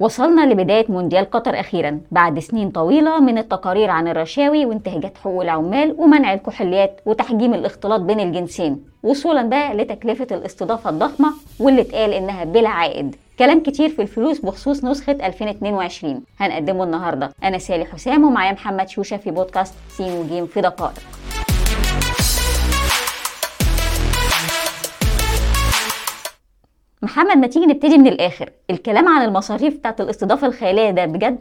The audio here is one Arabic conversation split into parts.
وصلنا لبداية مونديال قطر أخيرا بعد سنين طويلة من التقارير عن الرشاوي وانتهاكات حقوق العمال ومنع الكحوليات وتحجيم الاختلاط بين الجنسين وصولا بقى لتكلفة الاستضافة الضخمة واللي اتقال إنها بلا عائد. كلام كتير في الفلوس بخصوص نسخة 2022 هنقدمه النهاردة. أنا سالي حسام ومعايا محمد شوشة في بودكاست سين وجيم في دقائق. محمد ما تيجي نبتدي من الآخر؟ الكلام عن المصاريف بتاعت الاستضافة الخيالية ده بجد؟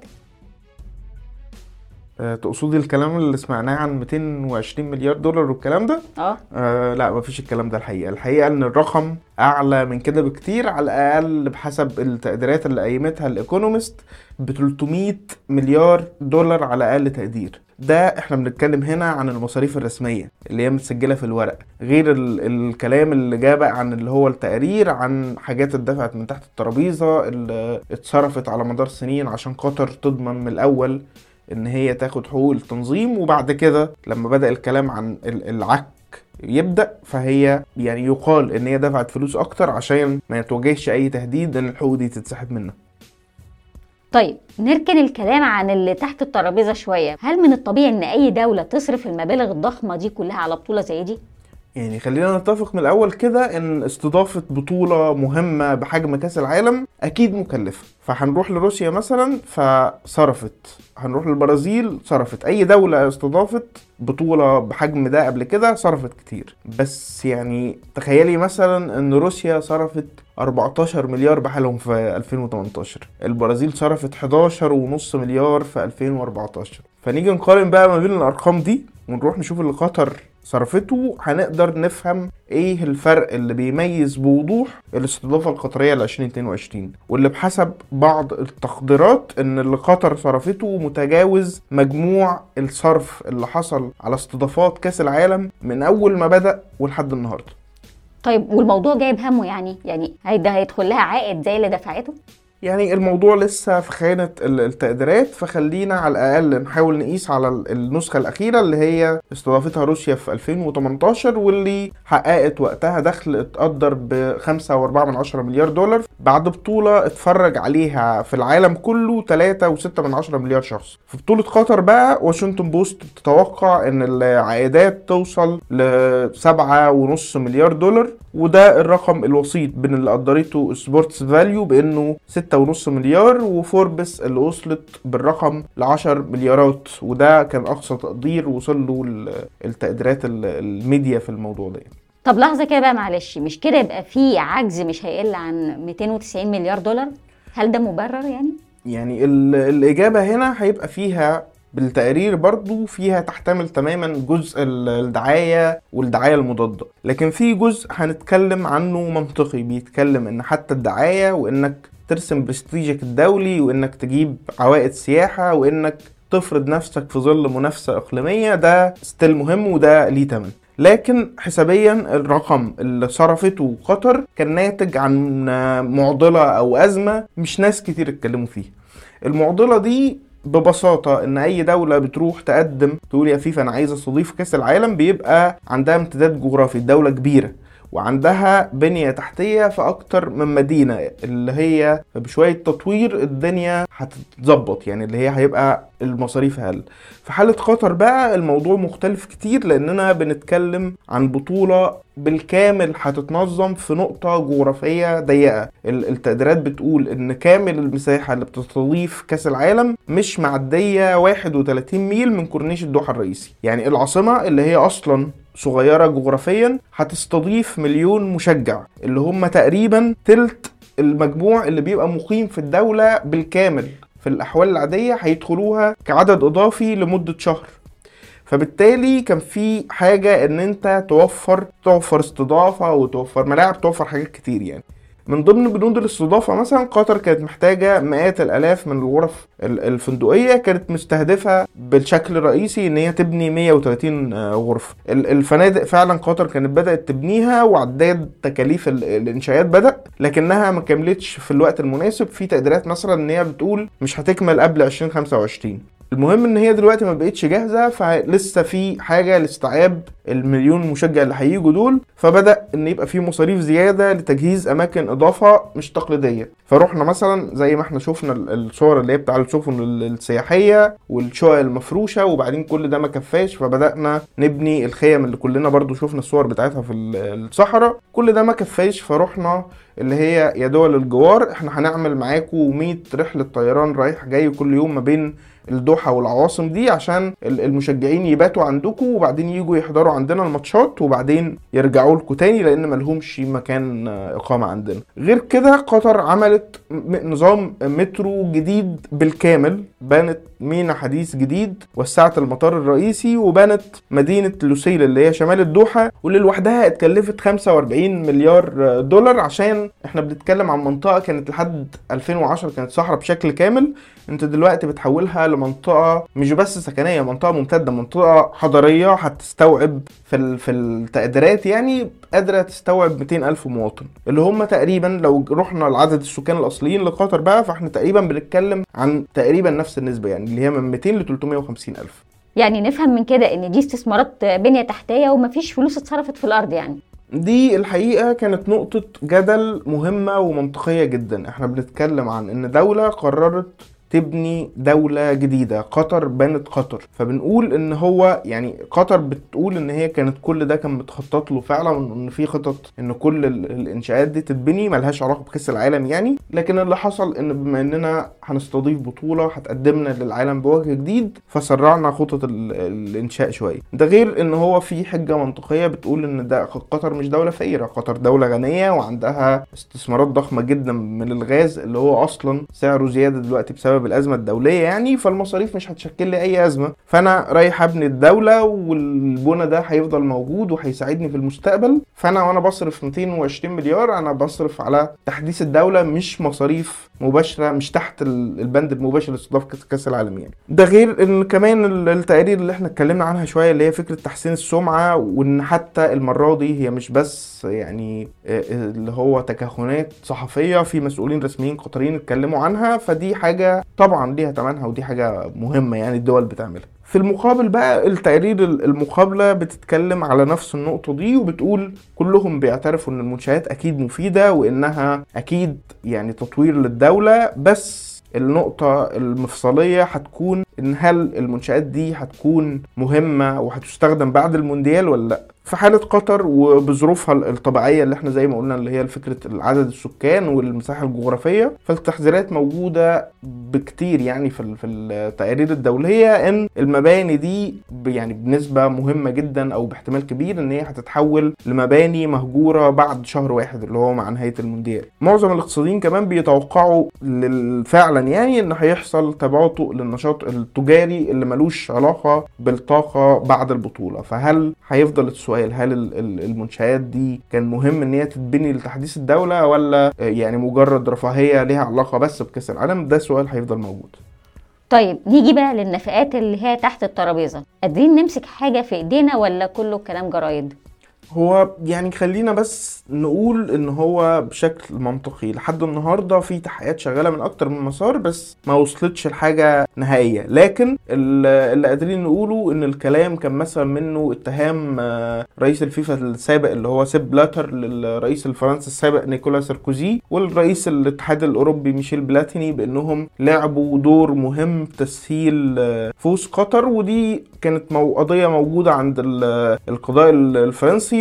آه، تقصدي الكلام اللي سمعناه عن 220 مليار دولار والكلام ده؟ آه. آه لا مفيش الكلام ده الحقيقة. الحقيقة إن الرقم أعلى من كده بكتير على الأقل بحسب التقديرات اللي قيمتها الإيكونومست ب 300 مليار دولار على أقل تقدير. ده إحنا بنتكلم هنا عن المصاريف الرسمية اللي هي متسجلة في الورق غير ال الكلام اللي جاء بقى عن اللي هو التقارير عن حاجات اتدفعت من تحت الترابيزة اللي اتصرفت على مدار سنين عشان قطر تضمن من الأول إن هي تاخد حقوق التنظيم وبعد كده لما بدأ الكلام عن ال- العك يبدأ فهي يعني يقال إن هي دفعت فلوس أكتر عشان ما يتواجهش أي تهديد إن الحقوق دي تتسحب منها طيب نركن الكلام عن اللي تحت الترابيزة شوية. هل من الطبيعي إن أي دولة تصرف المبالغ الضخمة دي كلها على بطولة زي دي؟ يعني خلينا نتفق من الأول كده إن استضافة بطولة مهمة بحجم كأس العالم أكيد مكلفة. فهنروح لروسيا مثلا فصرفت. هنروح للبرازيل صرفت. أي دولة استضافت بطولة بحجم ده قبل كده صرفت كتير. بس يعني تخيلي مثلا إن روسيا صرفت 14 مليار بحالهم في 2018 البرازيل صرفت 11.5 مليار في 2014 فنيجي نقارن بقى ما بين الأرقام دي ونروح نشوف اللي قطر صرفته هنقدر نفهم إيه الفرق اللي بيميز بوضوح الاستضافة القطرية ل 2022 واللي بحسب بعض التقديرات إن اللي قطر صرفته متجاوز مجموع الصرف اللي حصل على استضافات كأس العالم من أول ما بدأ ولحد النهارده. طيب والموضوع جايب همه يعني يعني ده هيدخل لها عائد زي اللي دفعته؟ يعني الموضوع لسه في خانة ال- التقديرات فخلينا على الأقل نحاول نقيس على ال- النسخة الأخيرة اللي هي استضافتها روسيا في 2018 واللي حققت وقتها دخل اتقدر ب 5.4 مليار دولار. بعد بطولة اتفرج عليها في العالم كله 3.6 مليار شخص. في بطولة قطر بقى واشنطن بوست بتتوقع إن العائدات توصل ل 7.5 مليار دولار. وده الرقم الوسيط بين اللي قدرته سبورتس فاليو بإنه 6.5 مليار وفوربس اللي وصلت بالرقم ل 10 مليارات وده كان أقصى تقدير وصل له ال- التقديرات ال- الميديا في الموضوع ده طب لحظة كده بقى معلش مش كده يبقى في عجز مش هيقل عن 290 مليار دولار؟ هل ده مبرر يعني؟ يعني ال- الإجابة هنا هيبقى فيها بالتقرير برضو فيها تحتمل تماما جزء ال- الدعاية والدعاية المضادة. لكن في جزء هنتكلم عنه منطقي بيتكلم إن حتى الدعاية وإنك ترسم برستيجك الدولي وإنك تجيب عوائد سياحة وإنك تفرض نفسك في ظل منافسة إقليمية ده ستيل مهم وده ليه تمن. لكن حسابيا الرقم اللي صرفته قطر كان ناتج عن معضلة أو أزمة مش ناس كتير اتكلموا فيها. المعضلة دي ببساطة إن أي دولة بتروح تقدم تقول يا فيفا أنا عايز أستضيف كأس العالم بيبقى عندها امتداد جغرافي الدولة كبيرة وعندها بنية تحتية في أكتر من مدينة اللي هي بشوية تطوير الدنيا هتتظبط يعني اللي هي هيبقى المصاريف أقل. في حالة قطر بقى الموضوع مختلف كتير لأننا بنتكلم عن بطولة بالكامل هتتنظم في نقطة جغرافية ضيقة. ال- التقديرات بتقول إن كامل المساحة اللي بتستضيف كأس العالم مش معدية 31 ميل من كورنيش الدوحة الرئيسي. يعني العاصمة اللي هي أصلا صغيرة جغرافيا هتستضيف مليون مشجع اللي هم تقريبا تلت المجموع اللي بيبقى مقيم في الدولة بالكامل. في الأحوال العادية هيدخلوها كعدد إضافي لمدة شهر. فبالتالي كان في حاجة إن أنت توفر توفر استضافة وتوفر ملاعب توفر حاجات كتير يعني. من ضمن بنود الاستضافة مثلا قطر كانت محتاجة مئات الآلاف من الغرف ال- الفندقية كانت مستهدفة بالشكل الرئيسي إن هي تبني 130 آه، غرفة ال- الفنادق فعلا قطر كانت بدأت تبنيها وعداد تكاليف ال- الإنشاءات بدأ لكنها ما كملتش في الوقت المناسب. في تقديرات مثلا إن هي بتقول مش هتكمل قبل 2025 المهم إن هي دلوقتي ما بقتش جاهزة فلسه في حاجة لاستيعاب المليون مشجع اللي هيجوا دول. فبدأ إن يبقى في مصاريف زيادة لتجهيز أماكن إضافة مش تقليدية. فروحنا مثلا زي ما إحنا شفنا ال- الصور اللي هي بتاع السفن ال- السياحية والشقق المفروشة وبعدين كل ده ما كفاش. فبدأنا نبني الخيم اللي كلنا برضو شفنا الصور بتاعتها في ال- الصحراء. كل ده ما كفاش فروحنا اللي هي يا دول الجوار. إحنا هنعمل معاكم 100 رحلة طيران رايح جاي كل يوم ما بين الدوحة والعواصم دي عشان ال- المشجعين يباتوا عندكم وبعدين يجوا يحضروا عندنا الماتشات وبعدين يرجعوا لكم تاني لأن ملهمش مكان آه، إقامة عندنا. غير كده قطر عملت نظام مترو جديد بالكامل بنت مينا حديث جديد وسعت المطار الرئيسي وبنت مدينة لوسيل اللي هي شمال الدوحة واللي لوحدها اتكلفت 45 مليار آه، دولار عشان إحنا بنتكلم عن منطقة كانت لحد 2010 كانت صحراء بشكل كامل. أنت دلوقتي بتحولها لمنطقه مش بس سكنية منطقة ممتدة منطقة حضريه هتستوعب في ال- في التقديرات يعني قادرة تستوعب 200 ألف مواطن. اللي هم تقريبا لو رحنا لعدد السكان الأصليين لقطر بقى فاحنا تقريبا بنتكلم عن تقريبا نفس النسبة يعني اللي هي من 200 ل 350 ألف. يعني نفهم من كده إن دي استثمارات بنية تحتية ومفيش فلوس اتصرفت في الأرض يعني. دي الحقيقة كانت نقطة جدل مهمة ومنطقية جدا. إحنا بنتكلم عن إن دولة قررت تبني دولة جديدة. قطر بنت قطر. فبنقول إن هو يعني قطر بتقول إن هي كانت كل ده كان متخطط له فعلا وإن في خطط إن كل ال- الإنشاءات دي تتبني. ملهاش علاقة بكأس العالم يعني. لكن اللي حصل إن بما إننا هنستضيف بطولة هتقدمنا للعالم بوجه جديد فسرعنا خطط ال- الإنشاء شوية. ده غير إن هو في حجة منطقية بتقول إن ده قطر مش دولة فقيرة. قطر دولة غنية وعندها استثمارات ضخمة جدا من الغاز اللي هو أصلا سعره زيادة دلوقتي بسبب الأزمة الدولية يعني فالمصاريف مش هتشكل لي أي أزمة. فأنا رايح أبني الدولة والبنى ده هيفضل موجود وهيساعدني في المستقبل. فأنا وأنا بصرف 220 مليار أنا بصرف على تحديث الدولة مش مصاريف مباشرة مش تحت ال- البند المباشر لاستضافة كأس- كأس العالم يعني. ده غير إن كمان ال- التقارير اللي إحنا اتكلمنا عنها شوية اللي هي فكرة تحسين السمعة وإن حتى المرة دي هي مش بس يعني آه، اللي هو تكهنات صحفية في مسؤولين رسميين قطريين اتكلموا عنها. فدي حاجة طبعا ليها تمنها ودي حاجة مهمة يعني الدول بتعملها. في المقابل بقى التقارير ال- المقابلة بتتكلم على نفس النقطة دي وبتقول كلهم بيعترفوا إن المنشآت أكيد مفيدة وإنها أكيد يعني تطوير للدولة بس النقطة المفصلية هتكون إن هل المنشآت دي هتكون مهمة وهتستخدم بعد المونديال ولا لأ؟ في حالة قطر وبظروفها الطبيعية اللي إحنا زي ما قلنا اللي هي فكرة عدد السكان والمساحة الجغرافية فالتحذيرات موجودة بكتير يعني في في التقارير الدولية إن المباني دي يعني بنسبة مهمة جدا أو باحتمال كبير إن هي هتتحول لمباني مهجورة بعد شهر واحد اللي هو مع نهاية المونديال. معظم الاقتصاديين كمان بيتوقعوا فعلا يعني إن هيحصل تباطؤ للنشاط التجاري اللي ملوش علاقة بالطاقة بعد البطولة. فهل هيفضل السؤال هل ال- ال- المنشآت دي كان مهم إن هي تتبني لتحديث الدولة ولا يعني مجرد رفاهية ليها علاقة بس بكأس العالم؟ ده سؤال هيفضل موجود. طيب نيجي بقى للنفقات اللي هي تحت الترابيزة. قادرين نمسك حاجة في إيدينا ولا كله كلام جرايد؟ هو يعني خلينا بس نقول إن هو بشكل منطقي. لحد النهارده في تحقيقات شغالة من أكتر من مسار بس ما وصلتش لحاجة نهائية. لكن ال- اللي قادرين نقوله إن الكلام كان مثلا منه اتهام آه، رئيس الفيفا السابق اللي هو سيب بلاتر للرئيس الفرنسي السابق نيكولا ساركوزي والرئيس الاتحاد الأوروبي ميشيل بلاتيني بإنهم لعبوا دور مهم في تسهيل آه، فوز قطر. ودي كانت قضية موجودة عند ال- القضاء ال-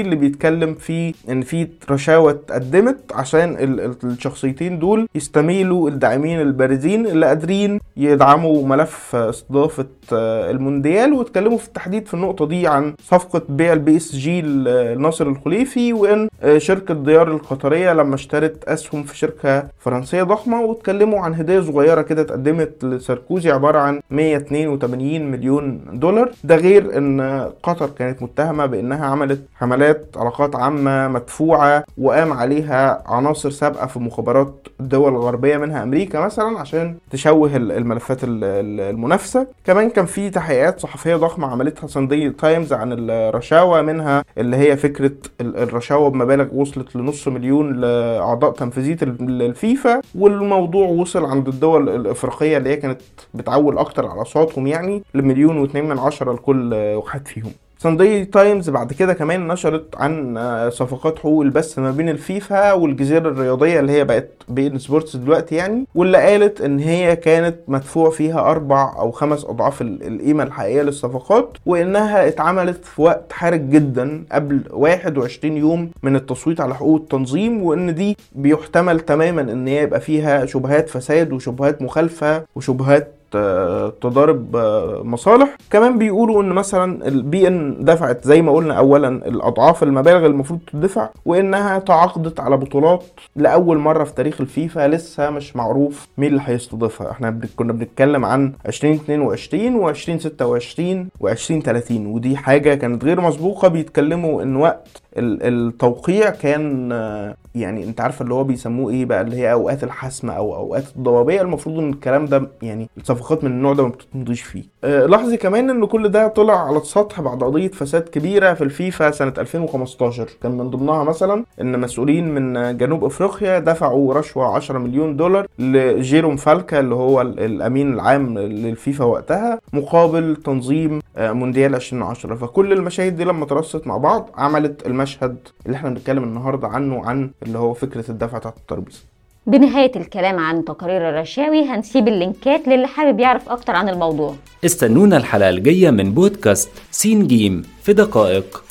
اللي بيتكلم في إن في رشاوى اتقدمت عشان ال- ال- الشخصيتين دول يستميلوا الداعمين البارزين اللي قادرين يدعموا ملف استضافة آه، المونديال واتكلموا في التحديد في النقطة دي عن صفقة بيع البي إس جي لناصر الخليفي وإن آه، شركة ديار القطرية لما اشترت أسهم في شركة فرنسية ضخمة واتكلموا عن هديه صغيرة كده اتقدمت لساركوزي عبارة عن 182 مليون دولار. ده غير إن قطر كانت متهمة بإنها عملت حملات علاقات عامة مدفوعة وقام عليها عناصر سابقة في مخابرات الدول الغربية منها أمريكا مثلا عشان تشوه ال- الملفات ال- ال- المنافسة. كمان كان في تحقيقات صحفية ضخمة عملتها ساندي تايمز عن الرشاوى منها اللي هي فكرة ال- الرشاوى بمبالغ وصلت لنص مليون لأعضاء تنفيذية ال- الفيفا. والموضوع وصل عند الدول الإفريقية اللي هي كانت بتعول أكتر على اصواتهم يعني لمليون واتنين من عشرة لكل واحد فيهم. ساندي تايمز بعد كده كمان نشرت عن آه، صفقات حقوق البث ما بين الفيفا والجزيرة الرياضية اللي هي بقت بي إن سبورتس دلوقتي يعني واللي قالت إن هي كانت مدفوع فيها أربع أو خمس أضعاف ال- القيمة الحقيقية للصفقات وإنها اتعملت في وقت حرج جدا قبل 21 يوم من التصويت على حقوق التنظيم وإن دي بيحتمل تماما إن هي يبقى فيها شبهات فساد وشبهات مخالفة وشبهات تضارب آه، مصالح. كمان بيقولوا إن مثلا ال beIN دفعت زي ما قلنا اولا الأضعاف المبالغ المفروض تدفع وإنها تعاقدت على بطولات لأول مرة في تاريخ الفيفا لسه مش معروف مين اللي هيستضيفها. إحنا كنا بنتكلم عن 2022 و2026 و2030 ودي حاجة كانت غير مسبوقة. بيتكلموا إن وقت التوقيع كان يعني انت عارف اللي هو بيسموه إيه بقى اللي هي اوقات الحسم أو اوقات الضبابية. المفروض ان الكلام ده يعني الصفقات من النوع ده ما بتمضيش فيه. آه، لاحظي كمان ان كل ده طلع على السطح بعد قضية فساد كبيرة في الفيفا سنة 2015 كان من ضمنها مثلا ان مسؤولين من جنوب افريقيا دفعوا رشوة 10 مليون دولار لجيروم فالكا اللي هو ال- الامين العام للفيفا وقتها مقابل تنظيم آه، مونديال 2010 فكل المشاهد دي لما ترصت مع بعض عملت المشهد اللي إحنا بنتكلم النهارده عنه عن اللي هو فكرة الدفع تحت الترابيزة. بنهاية الكلام عن تقارير الرشاوي هنسيب اللينكات للي حابب يعرف أكتر عن الموضوع. استنونا الحلقة الجاية من بودكاست سين جيم في دقائق.